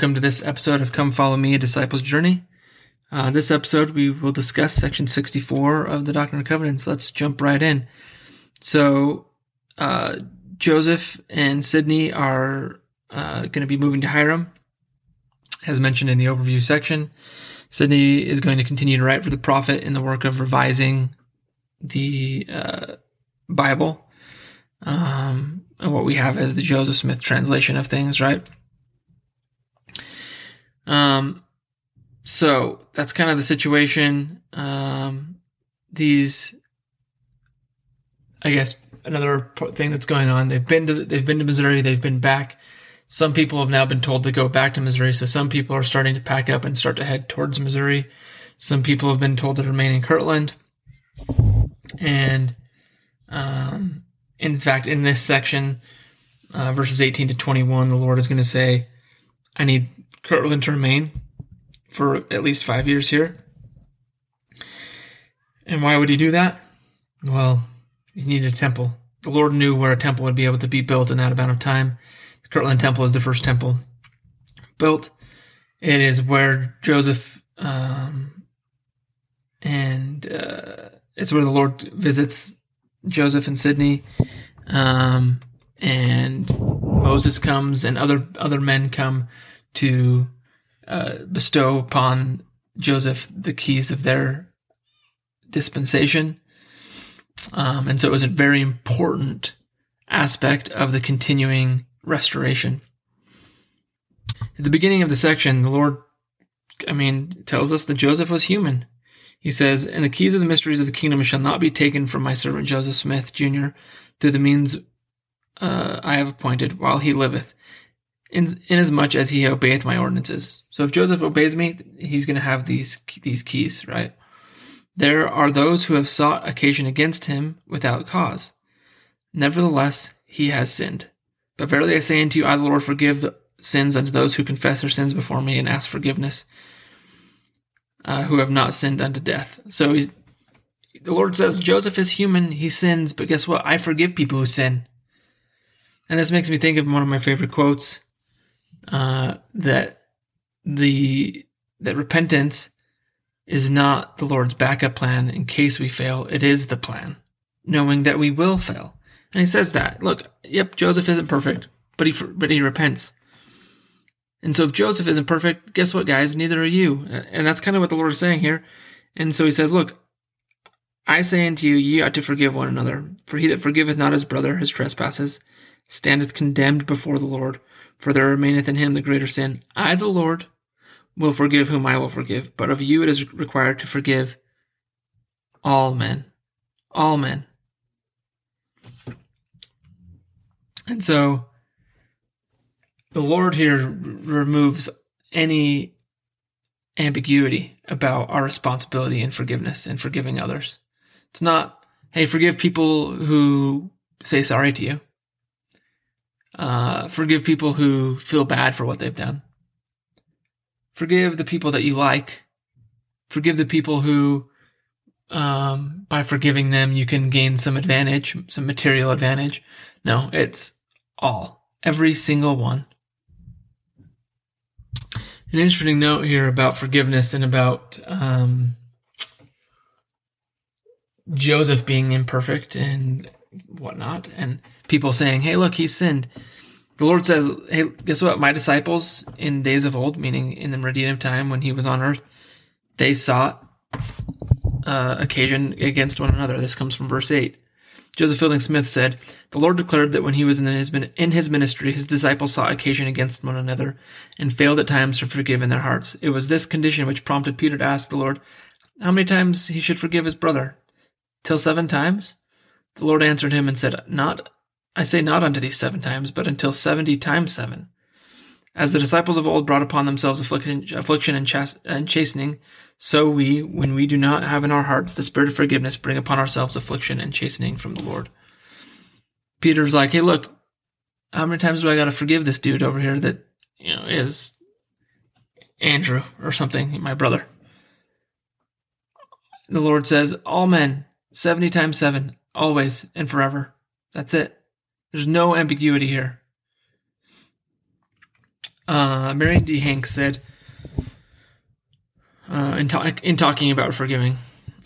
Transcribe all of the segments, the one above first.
Welcome to this episode of Come Follow Me, a Disciple's Journey. Uh, this episode, we will discuss section 64 of the Doctrine and Covenants. Let's jump right in. So, uh, Joseph and Sidney are uh, going to be moving to Hiram, as mentioned in the overview section. Sidney is going to continue to write for the prophet in the work of revising the uh, Bible, um, and what we have as the Joseph Smith translation of things, right? Um, so that's kind of the situation. Um, these, I guess, another thing that's going on. They've been to they've been to Missouri. They've been back. Some people have now been told to go back to Missouri. So some people are starting to pack up and start to head towards Missouri. Some people have been told to remain in Kirtland. And um, in fact, in this section, uh, verses 18 to 21, the Lord is going to say, I need Kirtland to remain for at least five years here. And why would he do that? Well, he needed a temple. The Lord knew where a temple would be able to be built in that amount of time. The Kirtland Temple is the first temple built. It is where Joseph um, and uh, it's where the Lord visits Joseph and Sidney, um, and Moses comes and other other men come to uh, bestow upon Joseph the keys of their dispensation. Um, and so it was a very important aspect of the continuing restoration. At the beginning of the section, the Lord, I mean, tells us that Joseph was human. He says, And the keys of the mysteries of the kingdom shall not be taken from my servant Joseph Smith, Jr., through the means uh, I have appointed while he liveth in inasmuch as he obeyeth my ordinances. So if Joseph obeys me, he's going to have these these keys, right? There are those who have sought occasion against him without cause. Nevertheless, he has sinned. But verily I say unto you, I the Lord forgive the sins unto those who confess their sins before me and ask forgiveness, uh, who have not sinned unto death. So he's, the Lord says Joseph is human; he sins, but guess what? I forgive people who sin. And this makes me think of one of my favorite quotes uh, that the that repentance is not the Lord's backup plan in case we fail. It is the plan, knowing that we will fail. And he says that. Look, yep, Joseph isn't perfect, but he but he repents. And so if Joseph isn't perfect, guess what, guys? Neither are you. And that's kind of what the Lord is saying here. And so he says, look, I say unto you, ye ought to forgive one another. For he that forgiveth not his brother his trespasses standeth condemned before the Lord for there remaineth in him the greater sin. I, the Lord, will forgive whom I will forgive, but of you it is required to forgive all men. All men. And so the Lord here removes any ambiguity about our responsibility in forgiveness and forgiving others. It's not, hey, forgive people who say sorry to you. Uh, forgive people who feel bad for what they've done. Forgive the people that you like. Forgive the people who, um, by forgiving them, you can gain some advantage, some material advantage. No, it's all, every single one. An interesting note here about forgiveness and about um, Joseph being imperfect and whatnot, and people saying, "Hey, look, he sinned." The Lord says, "Hey, guess what? My disciples in days of old, meaning in the meridian of time when He was on earth, they sought uh, occasion against one another." This comes from verse eight. Joseph Fielding Smith said, "The Lord declared that when He was in His in His ministry, His disciples sought occasion against one another, and failed at times to forgive in their hearts. It was this condition which prompted Peter to ask the Lord." How many times he should forgive his brother? Till seven times? The Lord answered him and said, Not I say not unto thee seven times, but until seventy times seven. As the disciples of old brought upon themselves affliction, and, and chastening, so we, when we do not have in our hearts the spirit of forgiveness, bring upon ourselves affliction and chastening from the Lord. Peter's like, hey, look, how many times do I got to forgive this dude over here that, you know, is Andrew or something, my brother? The Lord says, all men, 70 times 7, always and forever. That's it. There's no ambiguity here. uh, Marion D. Hanks said, uh, in, ta- in talking about forgiving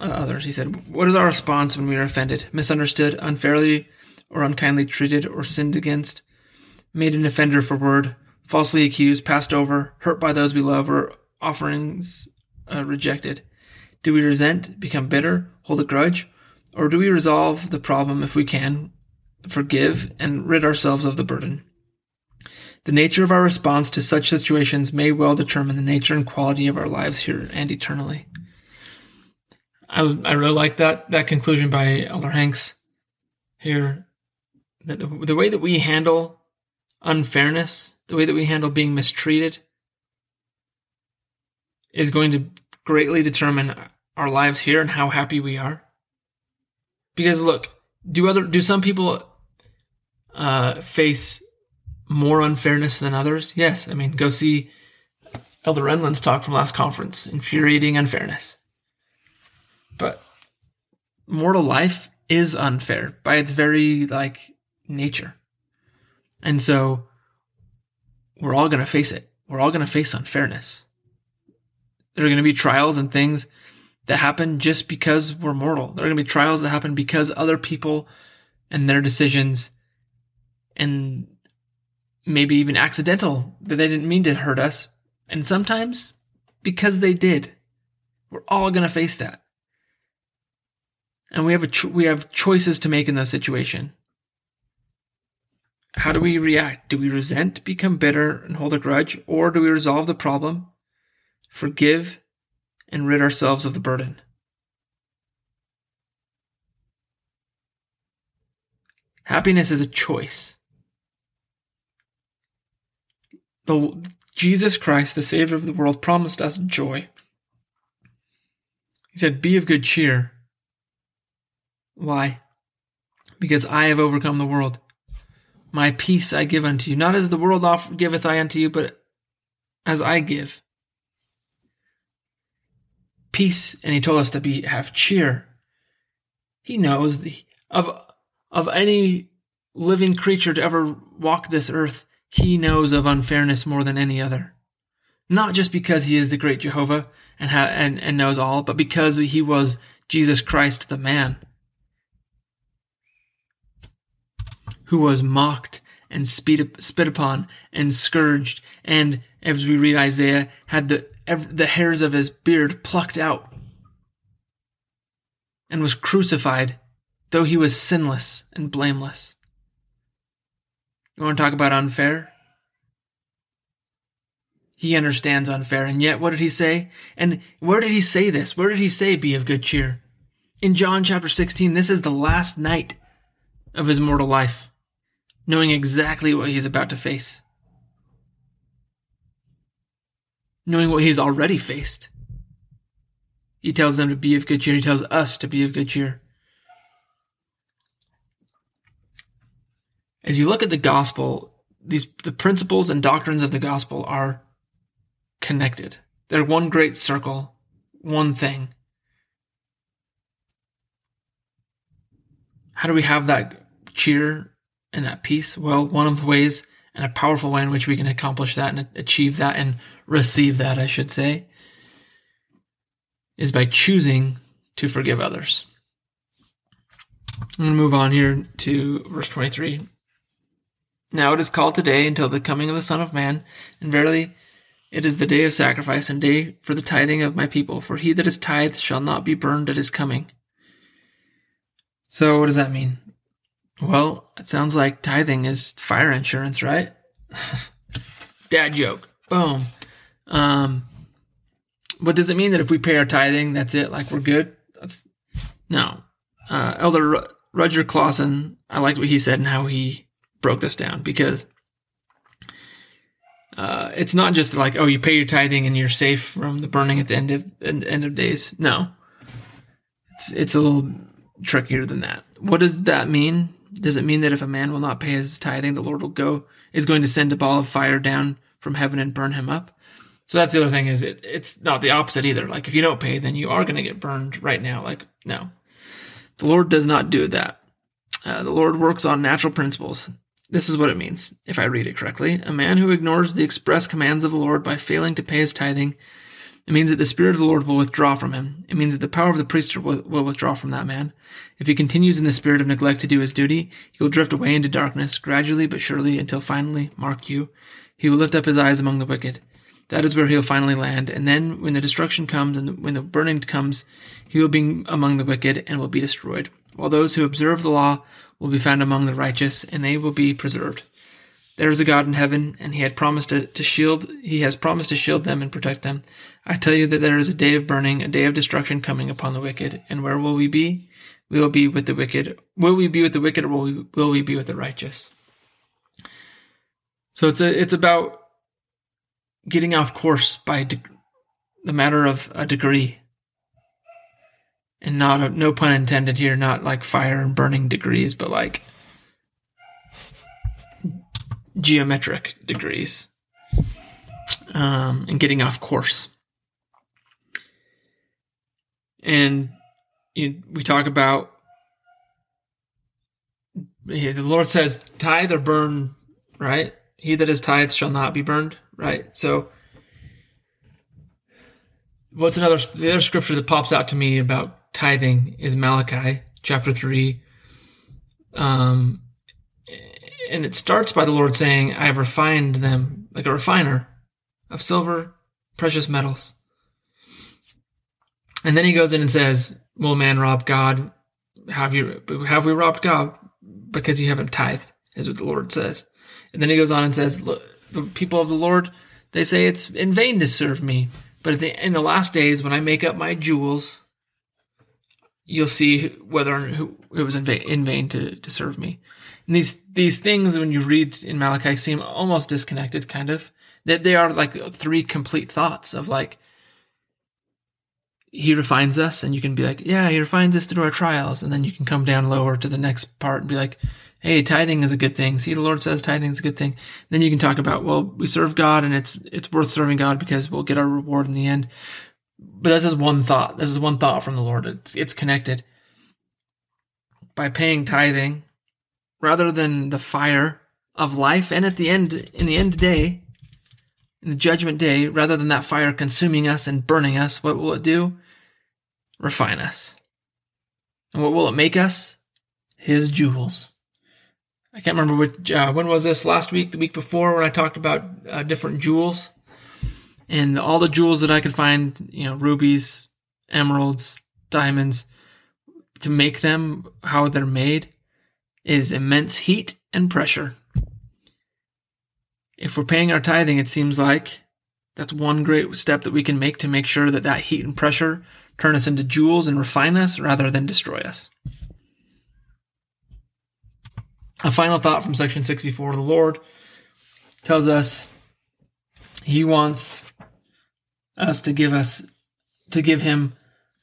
uh, others, he said, What is our response when we are offended, misunderstood, unfairly or unkindly treated, or sinned against, made an offender for word, falsely accused, passed over, hurt by those we love, or offerings uh, rejected? Do we resent, become bitter, hold a grudge, or do we resolve the problem if we can, forgive, and rid ourselves of the burden? The nature of our response to such situations may well determine the nature and quality of our lives here and eternally. I, was, I really like that that conclusion by Elder Hanks here. That the, the way that we handle unfairness, the way that we handle being mistreated, is going to greatly determine our lives here and how happy we are. Because look, do other do some people uh, face more unfairness than others? Yes. I mean, go see Elder Renlund's talk from last conference, infuriating unfairness. But mortal life is unfair by its very like nature. And so we're all going to face it. We're all going to face unfairness. There are going to be trials and things that happen just because we're mortal. There are going to be trials that happen because other people and their decisions and maybe even accidental, that they didn't mean to hurt us. And sometimes because they did. We're all going to face that. And we have a cho- we have choices to make in that situation. How do we react? Do we resent, become bitter, and hold a grudge? Or do we resolve the problem, forgive, and rid ourselves of the burden? Happiness is a choice the Jesus Christ, the Savior of the world, promised us joy. He said, Be of good cheer. Why? Because I have overcome the world. My peace I give unto you, not as the world giveth I unto you, but as I give. Peace, and he told us to be have cheer. He knows the, of of any living creature to ever walk this earth, he knows of unfairness more than any other. Not just because he is the great Jehovah and, ha- and, and knows all, but because he was Jesus Christ the man who was mocked and spit upon and scourged, and as we read Isaiah, had the the hairs of his beard plucked out, and was crucified, though he was sinless and blameless. You want to talk about unfair? He understands unfair, and yet what did he say? And where did he say this? Where did he say, be of good cheer? In John chapter 16, this is the last night of his mortal life, knowing exactly what he's about to face, knowing what he's already faced. He tells them to be of good cheer. He tells us to be of good cheer. As you look at the gospel, these the principles and doctrines of the gospel are connected. They're one great circle, one thing. How do we have that cheer and that peace? Well, one of the ways and a powerful way in which we can accomplish that and achieve that and receive that, I should say, is by choosing to forgive others. I'm going to move on here to verse 23. Now it is called today until the coming of the Son of Man, and verily it is the day of sacrifice and day for the tithing of my people, for he that is tithed shall not be burned at his coming. So what does that mean? Well, it sounds like tithing is fire insurance, right? Dad joke. Boom. Um, but does it mean that if we pay our tithing, that's it? Like we're good? That's no. Uh, Elder Rudger Clawson, I liked what he said and how he broke this down because uh, it's not just like oh you pay your tithing and you're safe from the burning at the end of end of days. No, it's it's a little trickier than that. What does that mean? Does it mean that if a man will not pay his tithing, the Lord will go is going to send a ball of fire down from heaven and burn him up? So that's the other thing is it it's not the opposite either. Like if you don't pay, then you are going to get burned right now. Like no, the Lord does not do that. Uh, the Lord works on natural principles This is what it means, if I read it correctly. A man who ignores the express commands of the Lord by failing to pay his tithing, it means that the Spirit of the Lord will withdraw from him. It means that the power of the priesthood will, withdraw from that man. If he continues in the spirit of neglect to do his duty, he will drift away into darkness, gradually but surely, until finally, mark you, he will lift up his eyes among the wicked. That is where he'll finally land. And then, when the destruction comes and when the burning comes, he will be among the wicked and will be destroyed. While those who observe the law will be found among the righteous, and they will be preserved. There is a God in heaven, and he had promised to, to shield he has promised to shield them and protect them. I tell you that there is a day of burning, a day of destruction coming upon the wicked. And where will we be? We will be with the wicked. Will we be with the wicked, or will we, will we be with the righteous? So it's a, it's about getting off course by de- the matter of a degree, and not a, no pun intended here, not like fire and burning degrees, but like geometric degrees, um, and getting off course. And you, we talk about the Lord says, tithe or burn, right? He that is tithe shall not be burned, right? So, what's another the other scripture that pops out to me about tithing is Malachi chapter three, um, and it starts by the Lord saying, "I have refined them like a refiner of silver, precious metals." And then he goes in and says, "Will man rob God? Have you have we robbed God because you haven't tithed?" Is what the Lord says. And then he goes on and says, "Look, the people of the Lord, they say it's in vain to serve me, but the, in the last days when I make up my jewels, you'll see whether who it was in vain, in vain to, to serve me." And these these things, when you read in Malachi, seem almost disconnected, kind of. That they are like three complete thoughts of like he refines us and you can be like yeah he refines us through our trials and then you can come down lower to the next part and be like hey tithing is a good thing see the lord says tithing is a good thing then you can talk about well we serve god and it's it's worth serving god because we'll get our reward in the end but this is one thought this is one thought from the lord it's it's connected by paying tithing rather than the fire of life and at the end in the end day in the judgment day, rather than that fire consuming us and burning us, what will it do? Refine us. And what will it make us? His jewels. I can't remember which, uh, when was this last week, the week before, when I talked about uh, different jewels. And all the jewels that I could find, you know, rubies, emeralds, diamonds, to make them how they're made is immense heat and pressure if we're paying our tithing, it seems like that's one great step that we can make to make sure that that heat and pressure turn us into jewels and refine us rather than destroy us. A final thought from section 64 the Lord tells us he wants us to give us to give him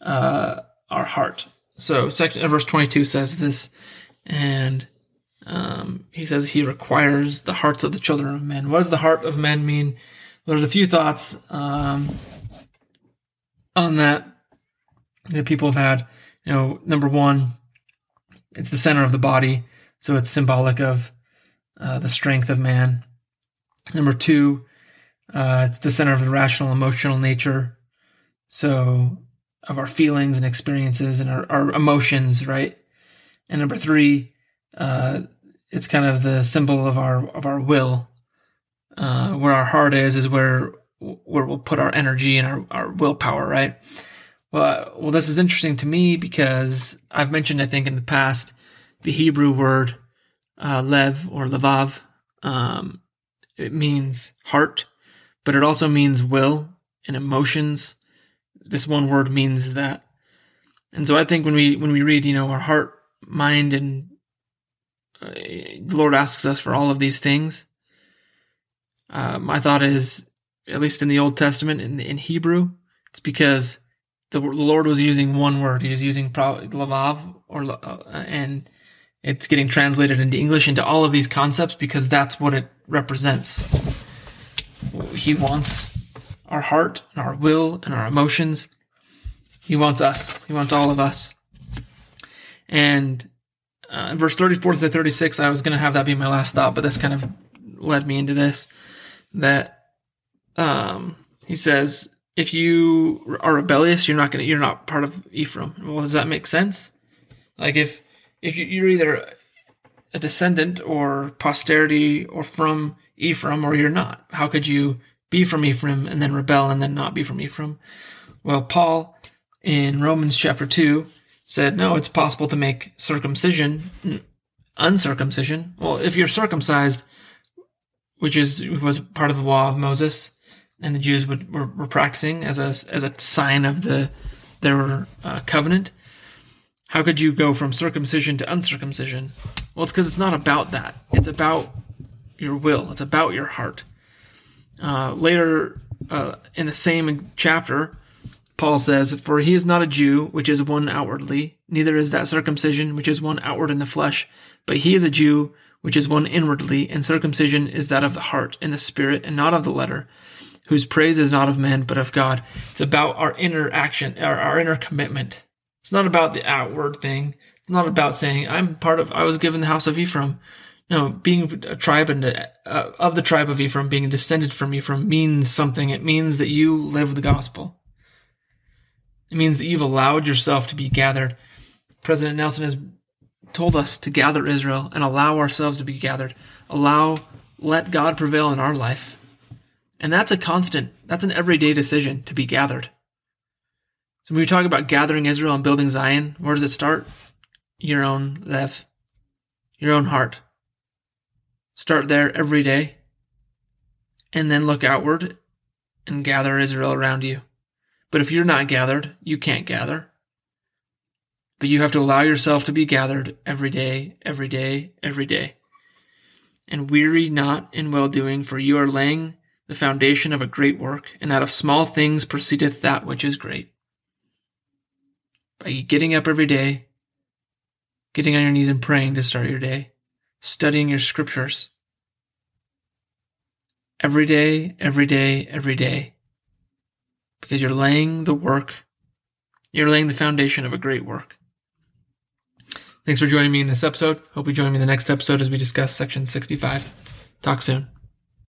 uh, our heart. So section verse 22 says this and um, he says he requires the hearts of the children of men. What does the heart of men mean? There's a few thoughts um, on that that people have had. You know, number one, it's the center of the body, so it's symbolic of uh, the strength of man. Number two, uh, it's the center of the rational, emotional nature, so of our feelings and experiences and our, our emotions, right? And number three, uh, it's kind of the symbol of our of our will. Uh, where our heart is is where where we'll put our energy and our, our willpower, right? Well, well, this is interesting to me because I've mentioned, I think, in the past, the Hebrew word uh, lev or levav. Um, it means heart, but it also means will and emotions. This one word means that, and so I think when we when we read, you know, our heart, mind, and the Lord asks us for all of these things. Uh, my thought is, at least in the Old Testament, in, in Hebrew, it's because the, the Lord was using one word. He was using pro- lavav, or uh, and it's getting translated into English into all of these concepts because that's what it represents. He wants our heart and our will and our emotions. He wants us. He wants all of us. And uh, verse 34 to 36, I was going to have that be my last thought, but this kind of led me into this. That um, he says, if you are rebellious, you're not going to, you're not part of Ephraim. Well, does that make sense? Like if, if you're either a descendant or posterity or from Ephraim or you're not, how could you be from Ephraim and then rebel and then not be from Ephraim? Well, Paul in Romans chapter 2 said, no, it's possible to make circumcision uncircumcision. Well, if you're circumcised, which is was part of the law of Moses, and the Jews would, were, were practicing as a as a sign of the their uh, covenant. How could you go from circumcision to uncircumcision? Well, it's because it's not about that. It's about your will. It's about your heart. Uh, later uh, in the same chapter, Paul says, For he is not a Jew, which is one outwardly, neither is that circumcision, which is one outward in the flesh, but he is a Jew, which is one inwardly, and circumcision is that of the heart, in the spirit, and not of the letter, whose praise is not of men, but of God. It's about our inner action, our, our inner commitment. It's not about the outward thing. It's not about saying, I'm part of, I was given the house of Ephraim. No, being a tribe and uh, of the tribe of Ephraim, being descended from Ephraim means something. It means that you live the gospel. It means that you've allowed yourself to be gathered. President Nelson has told us to gather Israel and allow ourselves to be gathered. Allow, let God prevail in our life. And that's a constant, that's an everyday decision to be gathered. So when we talk about gathering Israel and building Zion, where does it start? Your own lev, your own heart. Start there every day, and then look outward and gather Israel around you. But if you're not gathered, you can't gather. But you have to allow yourself to be gathered every day, every day, every day. And weary not in well doing, for you are laying the foundation of a great work, and out of small things proceedeth that which is great. By getting up every day, getting on your knees and praying to start your day, studying your scriptures. Every day, every day, every day because you're laying the work, you're laying the foundation of a great work. Thanks for joining me in this episode. Hope you join me in the next episode as we discuss section 65. Talk soon.